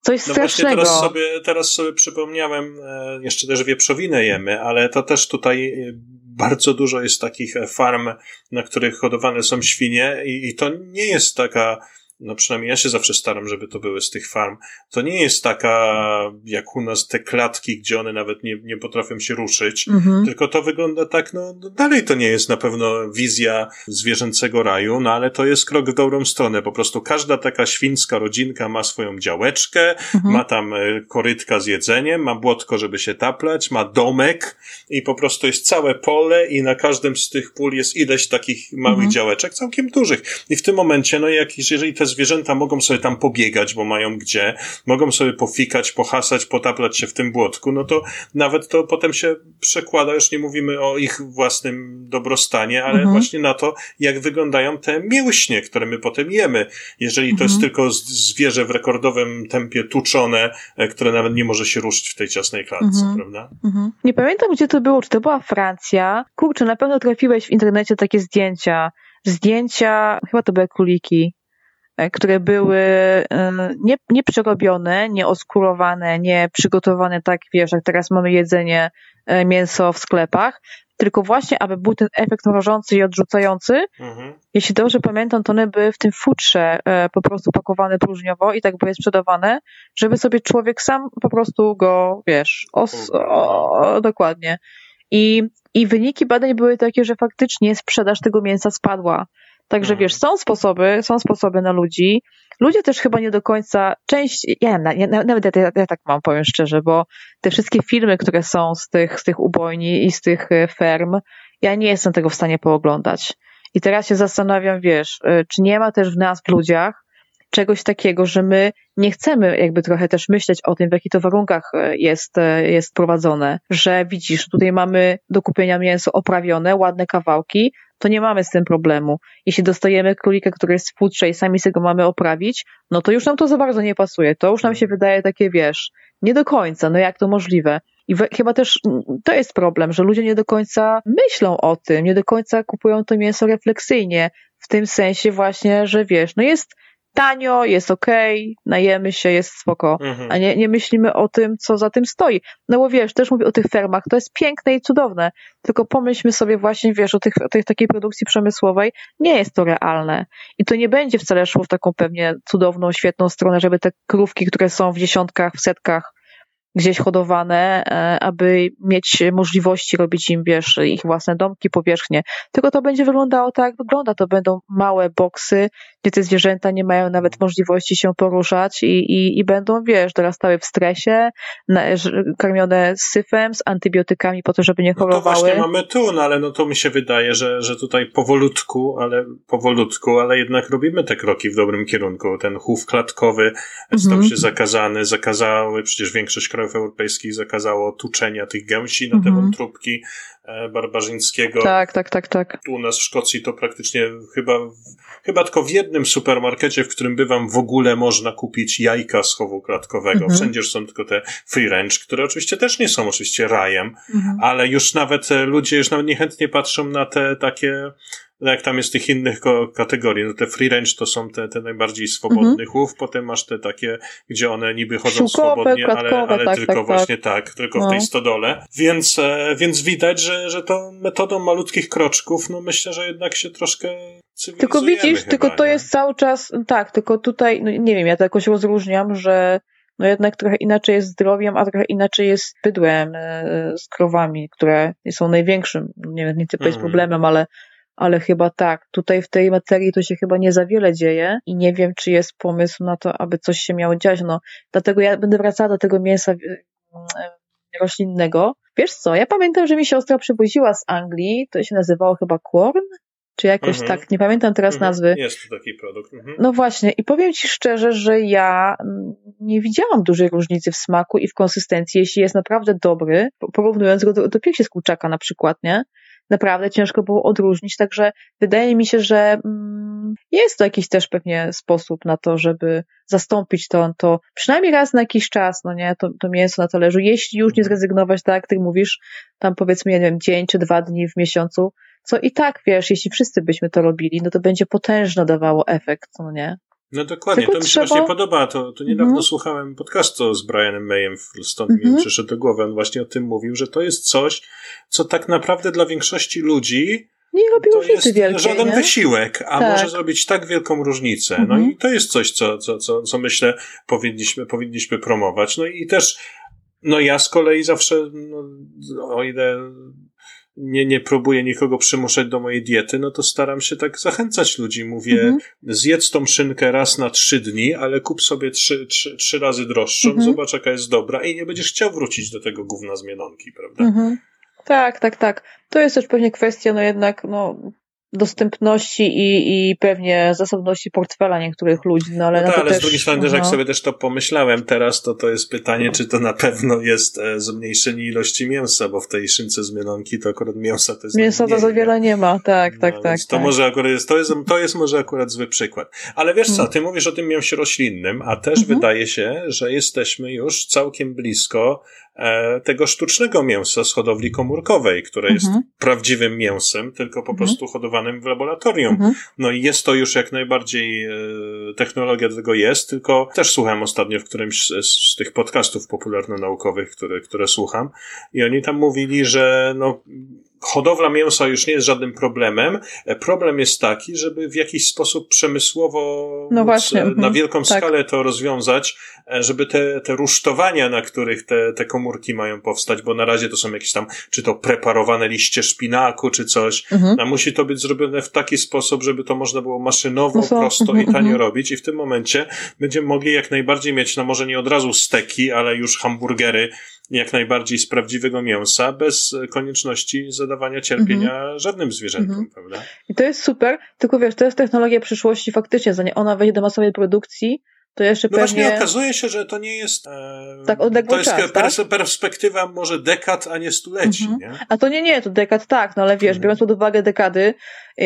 coś no strasznego. teraz sobie, teraz sobie przypomniałem, e, jeszcze też wieprzowinę jemy, ale to też tutaj e, bardzo dużo jest takich farm, na których hodowane są świnie i, i to nie jest taka no przynajmniej ja się zawsze staram, żeby to były z tych farm. To nie jest taka, jak u nas te klatki, gdzie one nawet nie, nie potrafią się ruszyć, mhm. tylko to wygląda tak, no, no dalej to nie jest na pewno wizja zwierzęcego raju, no ale to jest krok w dobrą stronę. Po prostu każda taka świńska rodzinka ma swoją działeczkę, mhm. ma tam e, korytka z jedzeniem, ma błotko, żeby się taplać, ma domek i po prostu jest całe pole i na każdym z tych pól jest ileś takich małych mhm. działeczek, całkiem dużych. I w tym momencie, no jak, jeżeli te te zwierzęta mogą sobie tam pobiegać, bo mają gdzie, mogą sobie pofikać, pohasać, potaplać się w tym błotku, no to nawet to potem się przekłada, już nie mówimy o ich własnym dobrostanie, ale mhm. właśnie na to, jak wyglądają te mięśnie, które my potem jemy. Jeżeli to mhm. jest tylko zwierzę w rekordowym tempie tuczone, e, które nawet nie może się ruszyć w tej ciasnej klatce, mhm. prawda? Mhm. Nie pamiętam, gdzie to było, czy to była Francja. Kurczę, na pewno trafiłeś w internecie takie zdjęcia. Zdjęcia, chyba to były króliki, które były e, nie, nie przerobione, nie oskurowane, nie przygotowane tak, wiesz, jak teraz mamy jedzenie, mięso w sklepach, tylko właśnie, aby był ten efekt mrożący i odrzucający. Mhm. Jeśli dobrze pamiętam, to one były w tym futrze e, po prostu pakowane próżniowo i tak były sprzedawane, żeby sobie człowiek sam po prostu go, wiesz, os, o, o, dokładnie. I, I wyniki badań były takie, że faktycznie sprzedaż tego mięsa spadła. Także mhm. wiesz, są sposoby, są sposoby na ludzi. Ludzie też chyba nie do końca, część, ja, ja nawet ja, ja, ja, tak mam, powiem szczerze, bo te wszystkie filmy, które są z tych, z tych ubojni i z tych e, ferm, ja nie jestem tego w stanie pooglądać. I teraz się zastanawiam, wiesz, e, czy nie ma też w nas, w ludziach, czegoś takiego, że my nie chcemy jakby trochę też myśleć o tym, w jakich to warunkach e, jest, jest prowadzone, że widzisz, tutaj mamy do kupienia mięso oprawione, ładne kawałki, to nie mamy z tym problemu. Jeśli dostajemy królika, który jest w futrze i sami sobie go mamy oprawić, no to już nam to za bardzo nie pasuje. To już nam się wydaje takie, wiesz, nie do końca, no jak to możliwe? I we, chyba też to jest problem, że ludzie nie do końca myślą o tym, nie do końca kupują to mięso refleksyjnie, w tym sensie właśnie, że wiesz, no jest tanio, jest okej, okay, najemy się, jest spoko, mhm. a nie, nie myślimy o tym, co za tym stoi. No bo wiesz, też mówię o tych fermach, to jest piękne i cudowne, tylko pomyślmy sobie właśnie, wiesz, o, tych, o tej takiej produkcji przemysłowej, nie jest to realne. I to nie będzie wcale szło w taką pewnie cudowną, świetną stronę, żeby te krówki, które są w dziesiątkach, w setkach gdzieś hodowane, e, aby mieć możliwości robić im, wiesz, ich własne domki, powierzchnie. Tylko to będzie wyglądało tak, jak wygląda. To będą małe boksy, gdzie te zwierzęta nie mają nawet możliwości się poruszać i, i, i będą, wiesz, dorastały w stresie, na, karmione syfem, z antybiotykami po to, żeby nie chorowały. No to właśnie mamy tu, no ale no to mi się wydaje, że, że tutaj powolutku, ale powolutku, ale jednak robimy te kroki w dobrym kierunku. Ten chów klatkowy stał mhm. się zakazany, zakazały przecież większość krajów europejskich zakazało tuczenia tych gęsi na te mhm. wątróbki e, barbarzyńskiego. Tak, tak, tak, tak. Tu u nas w Szkocji to praktycznie chyba, chyba tylko w jednym supermarkecie, w którym bywam, w ogóle można kupić jajka z chowu klatkowego. Mhm. Wszędzie są tylko te free range, które oczywiście też nie są oczywiście rajem, mhm. ale już nawet e, ludzie już nawet niechętnie patrzą na te takie no jak tam jest tych innych kategorii, no te free range to są te, te najbardziej swobodny mhm. chów, potem masz te takie, gdzie one niby chodzą swobodnie, ale, ale tak, tylko tak, właśnie tak, tak tylko no. w tej stodole. Więc, e, więc widać, że, że to metodą malutkich kroczków, no myślę, że jednak się troszkę Tylko widzisz, chyba, tylko to nie? jest cały czas, tak, tylko tutaj, no nie wiem, ja to jakoś rozróżniam, że no jednak trochę inaczej jest zdrowiem, a trochę inaczej jest bydłem e, z krowami, które są największym, nie wiem, nie chcę powiedzieć mhm. problemem, ale ale chyba tak. Tutaj w tej materii to się chyba nie za wiele dzieje i nie wiem, czy jest pomysł na to, aby coś się miało dziać. No, dlatego ja będę wracała do tego mięsa e, roślinnego. Wiesz co, ja pamiętam, że mi siostra przywoziła z Anglii, to się nazywało chyba Quorn, czy jakoś mhm. tak, nie pamiętam teraz mhm. nazwy. Jest to taki produkt. Mhm. No właśnie, i powiem Ci szczerze, że ja nie widziałam dużej różnicy w smaku i w konsystencji, jeśli jest naprawdę dobry, porównując go do, do piersi z kurczaka na przykład, nie? naprawdę ciężko było odróżnić, także wydaje mi się, że mm, jest to jakiś też pewnie sposób na to, żeby zastąpić to, to przynajmniej raz na jakiś czas, no nie, to, to mięso na talerzu, jeśli już nie zrezygnować, tak jak ty mówisz, tam powiedzmy, nie wiem, dzień czy dwa dni w miesiącu, co i tak, wiesz, jeśli wszyscy byśmy to robili, no to będzie potężno dawało efekt, no nie? No dokładnie, Tylko to mi się trzeba... właśnie podoba. To, to niedawno mm. słuchałem podcastu z Brianem Mayem, stąd mm -hmm. mi mhm. przyszedł do głowy. On właśnie o tym mówił, że to jest coś, co tak naprawdę dla większości ludzi nie robi to jest wielkiej, żaden nie? wysiłek, a tak. może zrobić tak wielką różnicę. Mm -hmm. No mhm. i to jest coś, co, co, co, co myślę powinniśmy, powinniśmy promować. No i też, no ja z kolei zawsze, no, o ile nie, nie próbuję nikogo przymuszać do mojej diety, no to staram się tak zachęcać ludzi. Mówię, mhm. zjedz tą szynkę raz na trzy dni, ale kup sobie trzy, trzy, trzy razy droższą, mhm. zobacz jaka jest dobra i nie będziesz chciał wrócić do tego gówna z mienonki, prawda? Mhm. Tak, tak, tak. To jest też pewnie kwestia, no jednak, no, dostępności i, i pewnie zasobności portfela niektórych ludzi, no ale no tak, ale też, z drugiej strony, no. jak sobie też to pomyślałem teraz, to to jest pytanie, czy to na pewno jest e, zmniejszenie ilości mięsa, bo w tej szynce z mielonki to akurat mięsa to jest Mięsa to za wiele nie ma, tak, tak, no, tak. To tak. może akurat jest, to jest, to jest może akurat zły przykład. Ale wiesz co, ty mówisz o tym mięsie roślinnym, a też mhm. wydaje się, że jesteśmy już całkiem blisko tego sztucznego mięsa z hodowli komórkowej, które jest mhm. prawdziwym mięsem, tylko po mhm. prostu hodowanym w laboratorium. Mhm. No i jest to już jak najbardziej, e, technologia do tego jest, tylko też słuchałem ostatnio w którymś z, z tych podcastów popularno-naukowych, które, które słucham i oni tam mówili, że no, hodowla mięsa już nie jest żadnym problemem. E, problem jest taki, żeby w jakiś sposób przemysłowo no właśnie, na mhm. wielką tak. skalę to rozwiązać, e, żeby te, te rusztowania, na których te, te komórki mają powstać, bo na razie to są jakieś tam, czy to preparowane liście szpinaku, czy coś, mhm. a musi to być zrobione w taki sposób, żeby to można było maszynowo, no prosto mhm, i tanio mhm. robić i w tym momencie będziemy mogli jak najbardziej mieć, no może nie od razu steki, ale już hamburgery, jak najbardziej z prawdziwego mięsa, bez konieczności zadawania cierpienia mhm. żadnym zwierzętom, mhm. prawda? I to jest super, tylko wiesz, to jest technologia przyszłości faktycznie, zanim ona wejdzie do masowej produkcji, to jeszcze no pewnie... właśnie okazuje się, że to nie jest... E, tak odległy To jest czas, pers tak? perspektywa może dekad, a nie stuleci, mhm. nie? A to nie, nie, to dekad tak, no ale wiesz, mhm. biorąc pod uwagę dekady,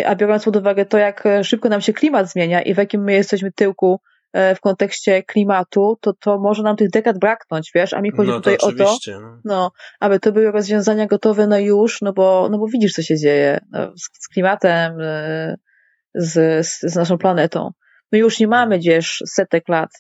a biorąc pod uwagę to, jak szybko nam się klimat zmienia i w jakim my jesteśmy tyłku E, w kontekście klimatu, to, to może nam tych dekad braknąć, wiesz, a mi chodzi no, tutaj to o to, no. no, aby to były rozwiązania gotowe na już, no bo, no bo widzisz, co się dzieje no, z, z, klimatem, e, z, z, naszą planetą. My już nie mamy gdzieś setek lat,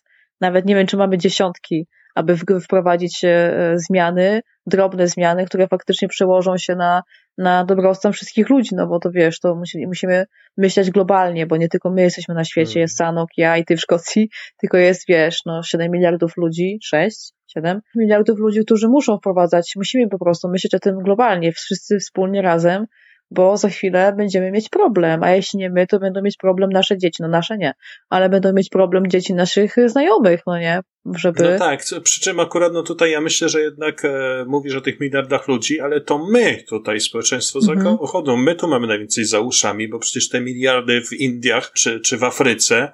nawet nie wiem, czy mamy dziesiątki, aby wprowadzić e, zmiany, drobne zmiany, które faktycznie przełożą się na, na dobrostan wszystkich ludzi, no bo to wiesz, to musimy, musimy myśleć globalnie, bo nie tylko my jesteśmy na świecie, hmm. jest Sanok, ja i ty w Szkocji, tylko jest, wiesz, no 7 miliardów ludzi, 6, 7 miliardów ludzi, którzy muszą wprowadzać, musimy po prostu myśleć o tym globalnie, wszyscy wspólnie razem, bo za chwilę będziemy mieć problem, a jeśli nie my, to będą mieć problem nasze dzieci, no nasze nie, ale będą mieć problem dzieci naszych znajomych, no nie, żeby... No tak, przy czym akurat no tutaj ja myślę, że jednak e, mówisz o tych miliardach ludzi, ale to my tutaj, społeczeństwo mhm. zachodu, my tu mamy najwięcej za uszami, bo przecież te miliardy w Indiach czy, czy w Afryce,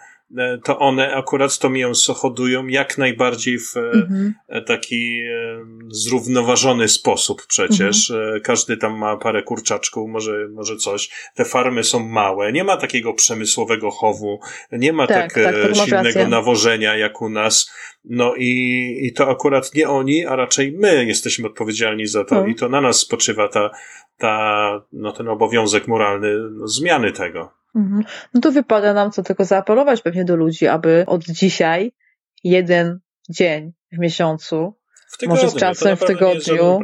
to one akurat to mięso hodują jak najbardziej w mm -hmm. taki zrównoważony sposób przecież. -hmm. Każdy tam ma parę kurczaczków, może, może coś. Te farmy są małe, nie ma takiego przemysłowego chowu, nie ma tak, tak, tak silnego nawożenia jak u nas. No i, i to akurat nie oni, a raczej my jesteśmy odpowiedzialni za to mm. i to na nas spoczywa ta, ta, no ten obowiązek moralny no, zmiany tego. Mhm. No to wypada nam co tylko zaapelować pewnie do ludzi, aby od dzisiaj jeden dzień w miesiącu w tygodniu, może z czasem w tygodniu.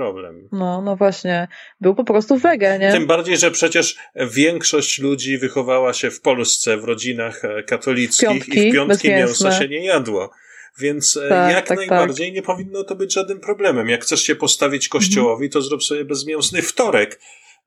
No, no właśnie, był po prostu wege, nie? Tym bardziej, że przecież większość ludzi wychowała się w Polsce w rodzinach e, katolickich piątki, i w piątki mięso się nie jadło. Więc e, tak, jak tak, najbardziej tak. nie powinno to być żadnym problemem. Jak chcesz się postawić kościołowi, to zrób sobie bezmięsny wtorek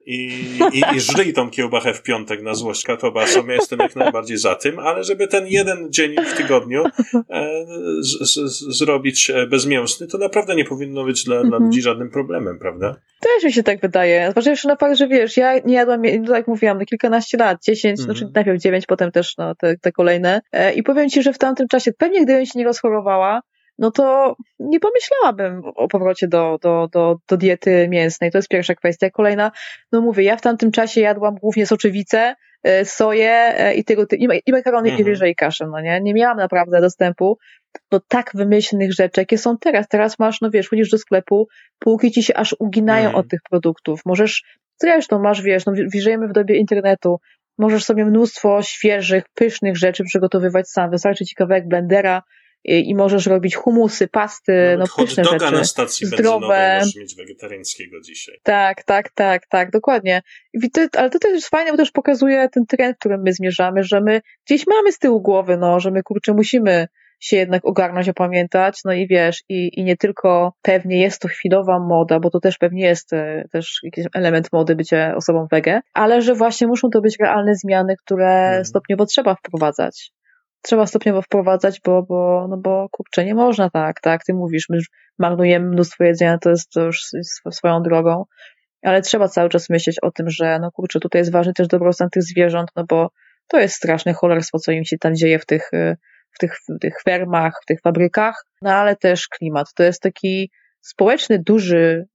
[LAUGHS] i, i, i żryj tą kiełbachę w piątek na złość katobasom. Ja jestem jak najbardziej za tym, ale żeby ten jeden dzień w tygodniu e, z, z, zrobić e, bezmięsny, to naprawdę nie powinno być dla, dla mhm. ludzi żadnym problemem, prawda? Też mi się tak wydaje. Zważywszy na fakt, że wiesz, ja nie jadłam, no tak jak mówiłam, no kilkanaście lat, dziesięć, mhm. znaczy najpierw dziewięć, potem też no, te, te kolejne. E, I powiem ci, że w tamtym czasie, pewnie gdybym się nie rozchorowała, no to nie pomyślałabym o powrocie do, do, do, do diety mięsnej. To jest pierwsza kwestia. Kolejna, no mówię, ja w tamtym czasie jadłam głównie soczewice, e, soję e, i tego typu, i makarony, mhm. i ryże i kaszę, no nie? Nie miałam naprawdę dostępu do tak wymyślnych rzeczy, jakie są teraz. Teraz masz, no wiesz, chodzisz do sklepu, półki ci się aż uginają mhm. od tych produktów. Możesz, zresztą masz, wiesz, no żyjemy w dobie internetu, możesz sobie mnóstwo świeżych, pysznych rzeczy przygotowywać sam. Wystarczy ci kawałek blendera, i możesz robić humusy, pasty, Nawet no pyszne rzeczy. na stacji zdrowe. możesz mieć wegetariańskiego dzisiaj. Tak, tak, tak, tak, dokładnie. Ale to też jest fajne, bo też pokazuje ten trend, w którym my zmierzamy, że my gdzieś mamy z tyłu głowy, no, że my kurczę musimy się jednak ogarnąć, opamiętać, no i wiesz, i, i nie tylko pewnie jest to chwilowa moda, bo to też pewnie jest e, też jakiś element mody bycie osobą wege, ale że właśnie muszą to być realne zmiany, które hmm. stopniowo trzeba wprowadzać trzeba stopniowo wprowadzać, bo, bo, no bo kurczę, nie można tak, tak, ty mówisz, my marnujemy mnóstwo jedzenia, to jest to już swoją drogą, ale trzeba cały czas myśleć o tym, że no kurczę, tutaj jest ważny też dobrostan tych zwierząt, no bo to jest straszne cholerstwo, co im się tam dzieje w tych, y, w tych, w tych fermach, w tych fabrykach, no ale też klimat. To jest taki społeczny, duży,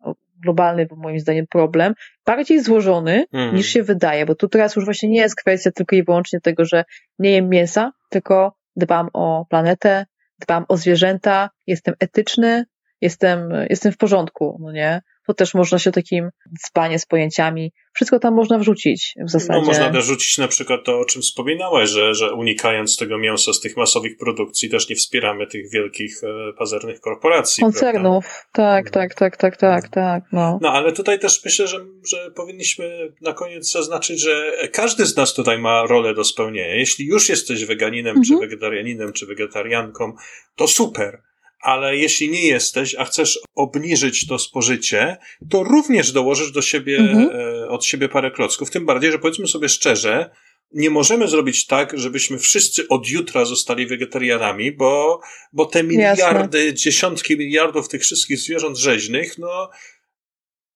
globalny, moim zdaniem, problem, bardziej złożony mm. niż się wydaje, bo tu teraz już właśnie nie jest kwestia tylko i wyłącznie tego, że nie jem mięsa, tylko dbam o planetę, dbam o zwierzęta, jestem etyczny, jestem, jestem w porządku, no nie? To też można się takim dzbanie z pojęciami, wszystko tam można wrzucić w zasadzie. No można też rzucić na przykład to, o czym wspominałeś, że, że unikając tego mięsa z tych masowych produkcji też nie wspieramy tych wielkich e, pazernych korporacji. Koncernów, tak, tak, tak, tak, tak, tak, no. No, ale tutaj też myślę, że, że powinniśmy na koniec zaznaczyć, że każdy z nas tutaj ma rolę do spełnienia. Jeśli już jesteś weganinem, mhm. czy wegetarianinem, czy wegetarianką, to super ale jeśli nie jesteś, a chcesz obniżyć to spożycie, to również dołożysz do siebie, mhm. e, od siebie parę klocków. Tym bardziej, że powiedzmy sobie szczerze, nie możemy zrobić tak, żebyśmy wszyscy od jutra zostali wegetarianami, bo, bo te miliardy, Jasne. dziesiątki miliardów tych wszystkich zwierząt rzeźnych, no,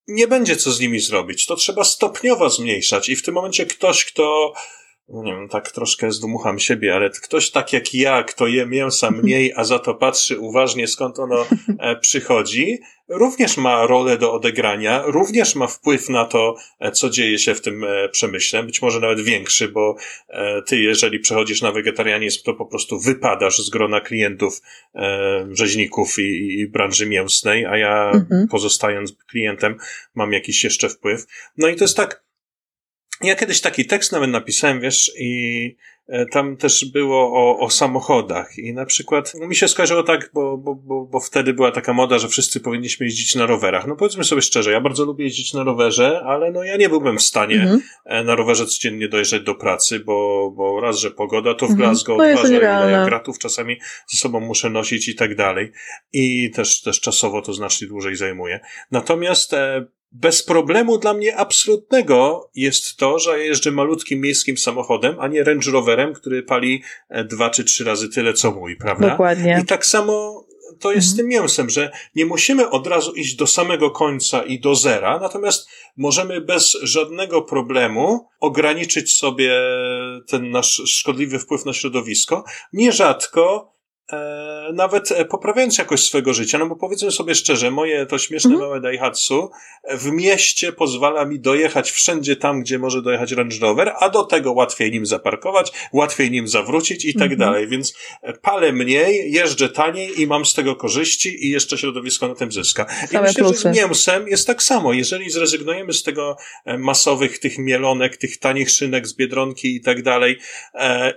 nie będzie co z nimi zrobić. To trzeba stopniowo zmniejszać i w tym momencie ktoś, kto nie wiem, tak troszkę zdumucham siebie, ale ktoś tak jak ja, kto je mięsa mniej, a za to patrzy uważnie skąd ono e, przychodzi, również ma rolę do odegrania, również ma wpływ na to, e, co dzieje się w tym e, przemyśle, być może nawet większy, bo ty, jeżeli przechodzisz na wegetarianizm, to po prostu wypadasz z grona klientów rzeźników i, i branży mięsnej, a ja mhm. pozostając klientem mam jakiś jeszcze wpływ. No i to jest tak, ja kiedyś taki tekst nawet napisałem, wiesz, i tam też było o, o samochodach i na przykład no mi się skojarzyło tak, bo, bo, bo, bo wtedy była taka moda, że wszyscy powinniśmy jeździć na rowerach. No powiedzmy sobie szczerze, ja bardzo lubię jeździć na rowerze, ale no ja nie byłbym w stanie mhm. E, na rowerze codziennie dojeżdżać do pracy, bo, bo raz, że pogoda to w mhm. Glasgow, dwa, że ile gratów czasami ze sobą muszę nosić i tak dalej. I też, też czasowo to znacznie dłużej zajmuje. Natomiast e, bez problemu dla mnie absolutnego jest to, że jeżdżę malutkim miejskim samochodem, a nie Range Roverem, który pali e, dwa czy trzy razy tyle co mój, prawda? Dokładnie. I tak samo to jest mhm. z tym mięsem, że nie musimy od razu iść do samego końca i do zera, natomiast możemy bez żadnego problemu ograniczyć sobie ten nasz szkodliwy wpływ na środowisko. Nierzadko e, nawet e, poprawiając jakość swojego życia, no bo powiedzmy sobie szczerze, moje to śmieszne mm. małe Daihatsu w mieście pozwala mi dojechać wszędzie tam, gdzie może dojechać Range Rover, a do tego łatwiej nim zaparkować, łatwiej nim zawrócić i tak mm -hmm. dalej, więc e, palę mniej, jeżdżę taniej i mam z tego korzyści i jeszcze środowisko na tym zyska. I myślę, plusy. że z mięsem jest tak samo. Jeżeli zrezygnujemy z tego e, masowych tych mielonek, tych tanich szynek z Biedronki i tak dalej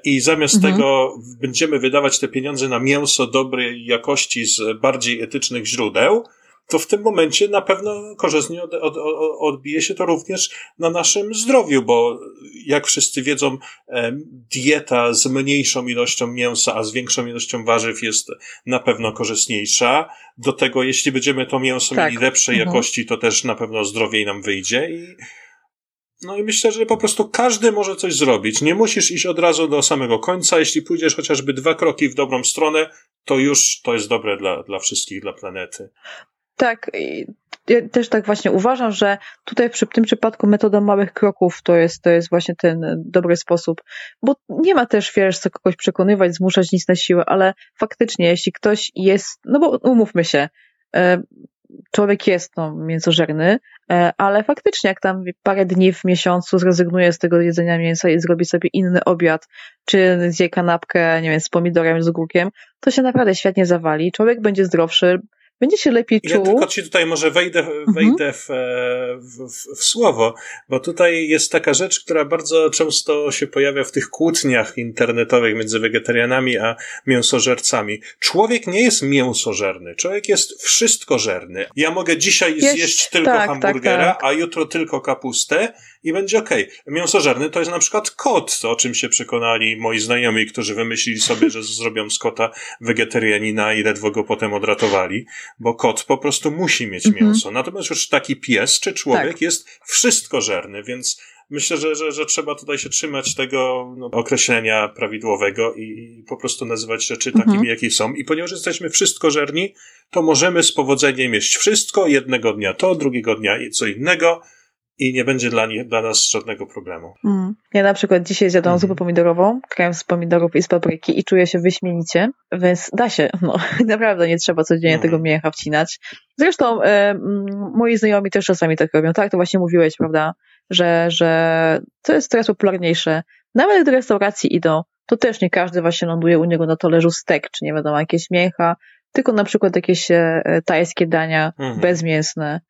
i zamiast mm -hmm. tego będziemy wydawać te pieniądze na mięso dobrej jakości z bardziej etycznych źródeł, to w tym momencie na pewno korzystnie od, od, odbije się to również na naszym zdrowiu, bo jak wszyscy wiedzą, dieta z mniejszą ilością mięsa, a z większą ilością warzyw jest na pewno korzystniejsza. Do tego, jeśli będziemy to mięso tak. mieli lepszej mhm. jakości, to też na pewno zdrowiej nam wyjdzie i no i myślę, że po prostu każdy może coś zrobić. Nie musisz iść od razu do samego końca. Jeśli pójdziesz chociażby dwa kroki w dobrą stronę, to już to jest dobre dla, dla wszystkich, dla planety. Tak, ja też tak właśnie uważam, że tutaj w tym przypadku metoda małych kroków to jest, to jest właśnie ten dobry sposób, bo nie ma też, wiesz, co kogoś przekonywać, zmuszać nic na siłę, ale faktycznie, jeśli ktoś jest, no bo umówmy się, e, człowiek jest no, mięsożerny, e, ale faktycznie jak tam parę dni w miesiącu zrezygnuje z tego jedzenia mięsa i zrobi sobie inny obiad, czy zje kanapkę, nie wiem, z pomidorem, z ogórkiem, to się naprawdę świetnie zawali. Człowiek będzie zdrowszy, będzie się lepiej czuł. Ja tylko ci tutaj może wejdę, mhm. wejdę w, w, w, w, słowo, bo tutaj jest taka rzecz, która bardzo często się pojawia w tych kłótniach internetowych między wegetarianami a mięsożercami. Człowiek nie jest mięsożerny, człowiek jest wszystkożerny. Ja mogę dzisiaj jest, zjeść tylko tak, tak hamburgera, tak, tak. a jutro tylko kapustę i będzie okej. Okay. Mięsożerny to jest na przykład kot, o czym się przekonali moi znajomi, którzy wymyślili sobie, że [LAUGHS] zrobią z kota wegetarianina i ledwo go potem odratowali, bo kot po prostu musi mieć mhm. mięso. Natomiast już taki pies czy człowiek tak. jest wszystkożerny, więc myślę, że, że, że trzeba tutaj się trzymać tego no, określenia prawidłowego i, i, po prostu nazywać rzeczy mhm. takimi, jakie są. I ponieważ jesteśmy wszystkożerni, to możemy z powodzeniem jeść wszystko, jednego dnia to, drugiego dnia co innego, i nie będzie dla, nie, dla nas żadnego problemu. Mm. Ja na przykład dzisiaj zjadłam mm. zupę pomidorową, krem z pomidorów i z papryki i czuję się wyśmienicie, więc da się, [LAUGHS] no naprawdę nie trzeba codziennie mm. tego mięcha wcinać. Zresztą e, moi znajomi też czasami tak robią, tak, to właśnie mówiłeś, prawda, że, że to jest teraz popularniejsze. Nawet do restauracji idą, to też nie każdy właśnie ląduje u niego na talerzu stek, czy nie wiadomo, jakieś mięcha, tylko na przykład jakieś e, tajskie dania mm. bezmięsne.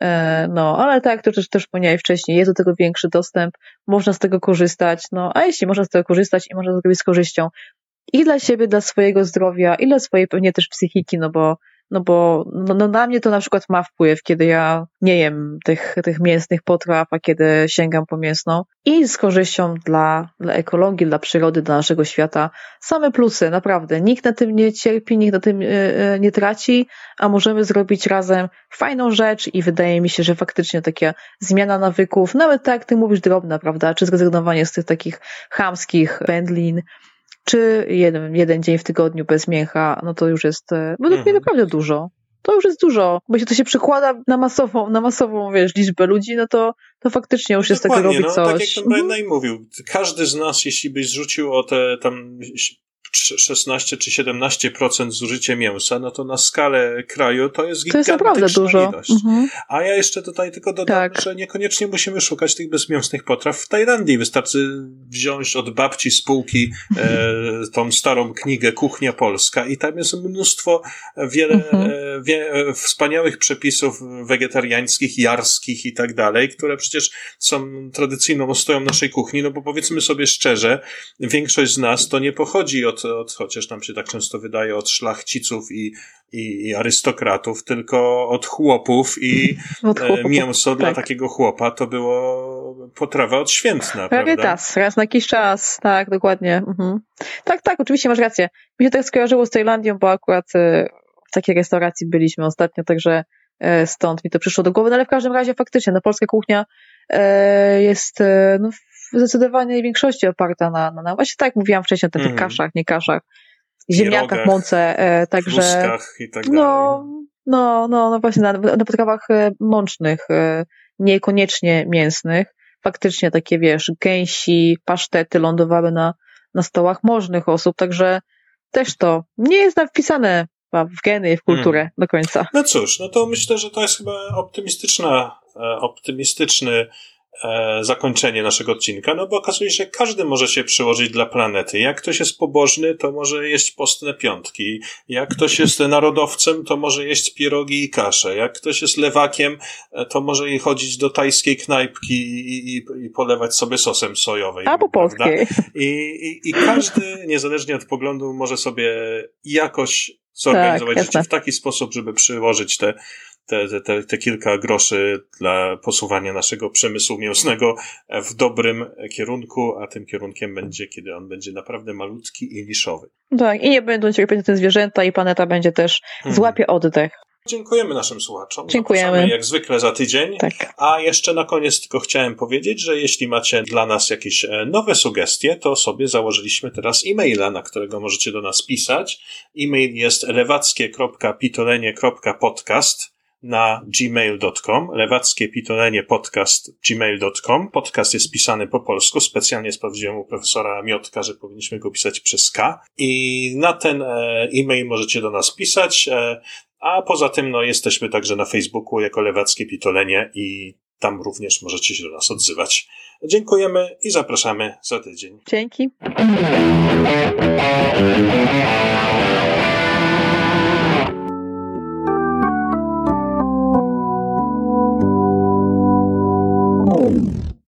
E, no, ale tak, to też, też wspomniałeś wcześniej, jest do tego większy dostęp, można z tego korzystać, no, a jeśli można z tego korzystać i można to zrobić z korzyścią i dla siebie, dla swojego zdrowia, i dla swojej pewnie też psychiki, no bo no bo no, no na mnie to na przykład ma wpływ, kiedy ja nie jem tych, tych mięsnych potraw, a kiedy sięgam po mięsną. I z korzyścią dla, dla ekologii, dla przyrody, dla naszego świata. Same plusy, naprawdę. Nikt na tym nie cierpi, nikt na tym yy, nie traci, a możemy zrobić razem fajną rzecz i wydaje mi się, że faktycznie taka zmiana nawyków, nawet tak jak ty mówisz, drobna, prawda, czy zrezygnowanie z tych takich chamskich wędlin, czy jeden, jeden dzień w tygodniu bez mięcha, no to już jest e, według mnie mhm. naprawdę dużo. To już jest dużo, bo jeśli to się przekłada na masową, na masową, wiesz, liczbę ludzi, no to, to faktycznie już jest tego robić no, coś. Tak jak ten mhm. mówił, każdy z nas, jeśli byś zrzucił o te tam 16 czy 17% zużycie mięsa, no to na skalę kraju to jest to jest naprawdę dużo. ilość. Mhm. A ja jeszcze tutaj tylko dodam, tak. że niekoniecznie musimy szukać tych bezmięsnych potraw w Tajlandii. Wystarczy wziąć od babci spółki e, tą starą knigę Kuchnia Polska i tam jest mnóstwo, wiele mhm. e, wie, e, wspaniałych przepisów wegetariańskich, jarskich i tak dalej, które przecież są tradycyjną ostoją naszej kuchni, no bo powiedzmy sobie szczerze, większość z nas to nie pochodzi od od, chociaż nam się tak często wydaje, od szlachciców i, i, i arystokratów, tylko od chłopów i [LAUGHS] od e, chłopów, mięso tak. dla takiego chłopa to było potrawa odświętna, Rarytas, raz na jakiś czas, tak, dokładnie. Mhm. Tak, tak, oczywiście masz rację. Mi się tak skojarzyło z Tajlandią, bo akurat e, w takiej restauracji byliśmy ostatnio, także e, stąd mi to przyszło do głowy, no ale w każdym razie faktycznie, no polska kuchnia jest no, w zdecydowanej większości oparta na, na, na właśnie tak jak mówiłam wcześniej o tych mm. kaszach, nie kaszach, ziemniakach, mące, e, także i tak no, no, no, no właśnie na, na potrawach e, mącznych, e, niekoniecznie mięsnych, faktycznie takie, wiesz, gęsi, pasztety lądowały na, na stołach możnych osób, także też to nie jest wpisane w geny, w kulturę mm. do końca. No cóż, no to myślę, że to jest chyba optymistyczna, e, optymistyczny e, zakończenie naszego odcinka, no bo okazuje się, że każdy może się przyłożyć dla planety. Jak ktoś jest pobożny, to może jeść postne piątki. Jak ktoś jest narodowcem, to może jeść pierogi i kasze. Jak ktoś jest lewakiem, e, to może chodzić do tajskiej knajpki i, i, i polewać sobie sosem sojowym. Albo polskiej. I, i, I każdy, niezależnie od poglądu, może sobie jakoś zorganizować tak, życie w taki sposób, żeby przyłożyć te te, te, te kilka groszy dla posuwania naszego przemysłu mięsnego w dobrym kierunku, a tym kierunkiem będzie, kiedy on będzie naprawdę malutki i niszowy. Tak, i nie będą cierpieć te zwierzęta i planeta będzie też hmm. złapie oddech. Dziękujemy naszym słuchaczom. Dziękujemy. Zapraszamy jak zwykle za tydzień. Tak. A jeszcze na koniec tylko chciałem powiedzieć, że jeśli macie dla nas jakieś e, nowe sugestie, to sobie założyliśmy teraz e-maila, na którego możecie do nas pisać. E-mail jest lewackie.pitolenie.podcast na gmail.com, lewackie pitolenie podcast gmail.com. Podcast jest pisany po polsku, specjalnie sprawdziłem u profesora Miotka, że powinniśmy go pisać przez K. I na ten e, e-mail możecie do nas pisać, e, a poza tym no, jesteśmy także na Facebooku jako Lewackie Pitolenie i tam również możecie się do nas odzywać. Dziękujemy i zapraszamy za tydzień. Dzięki.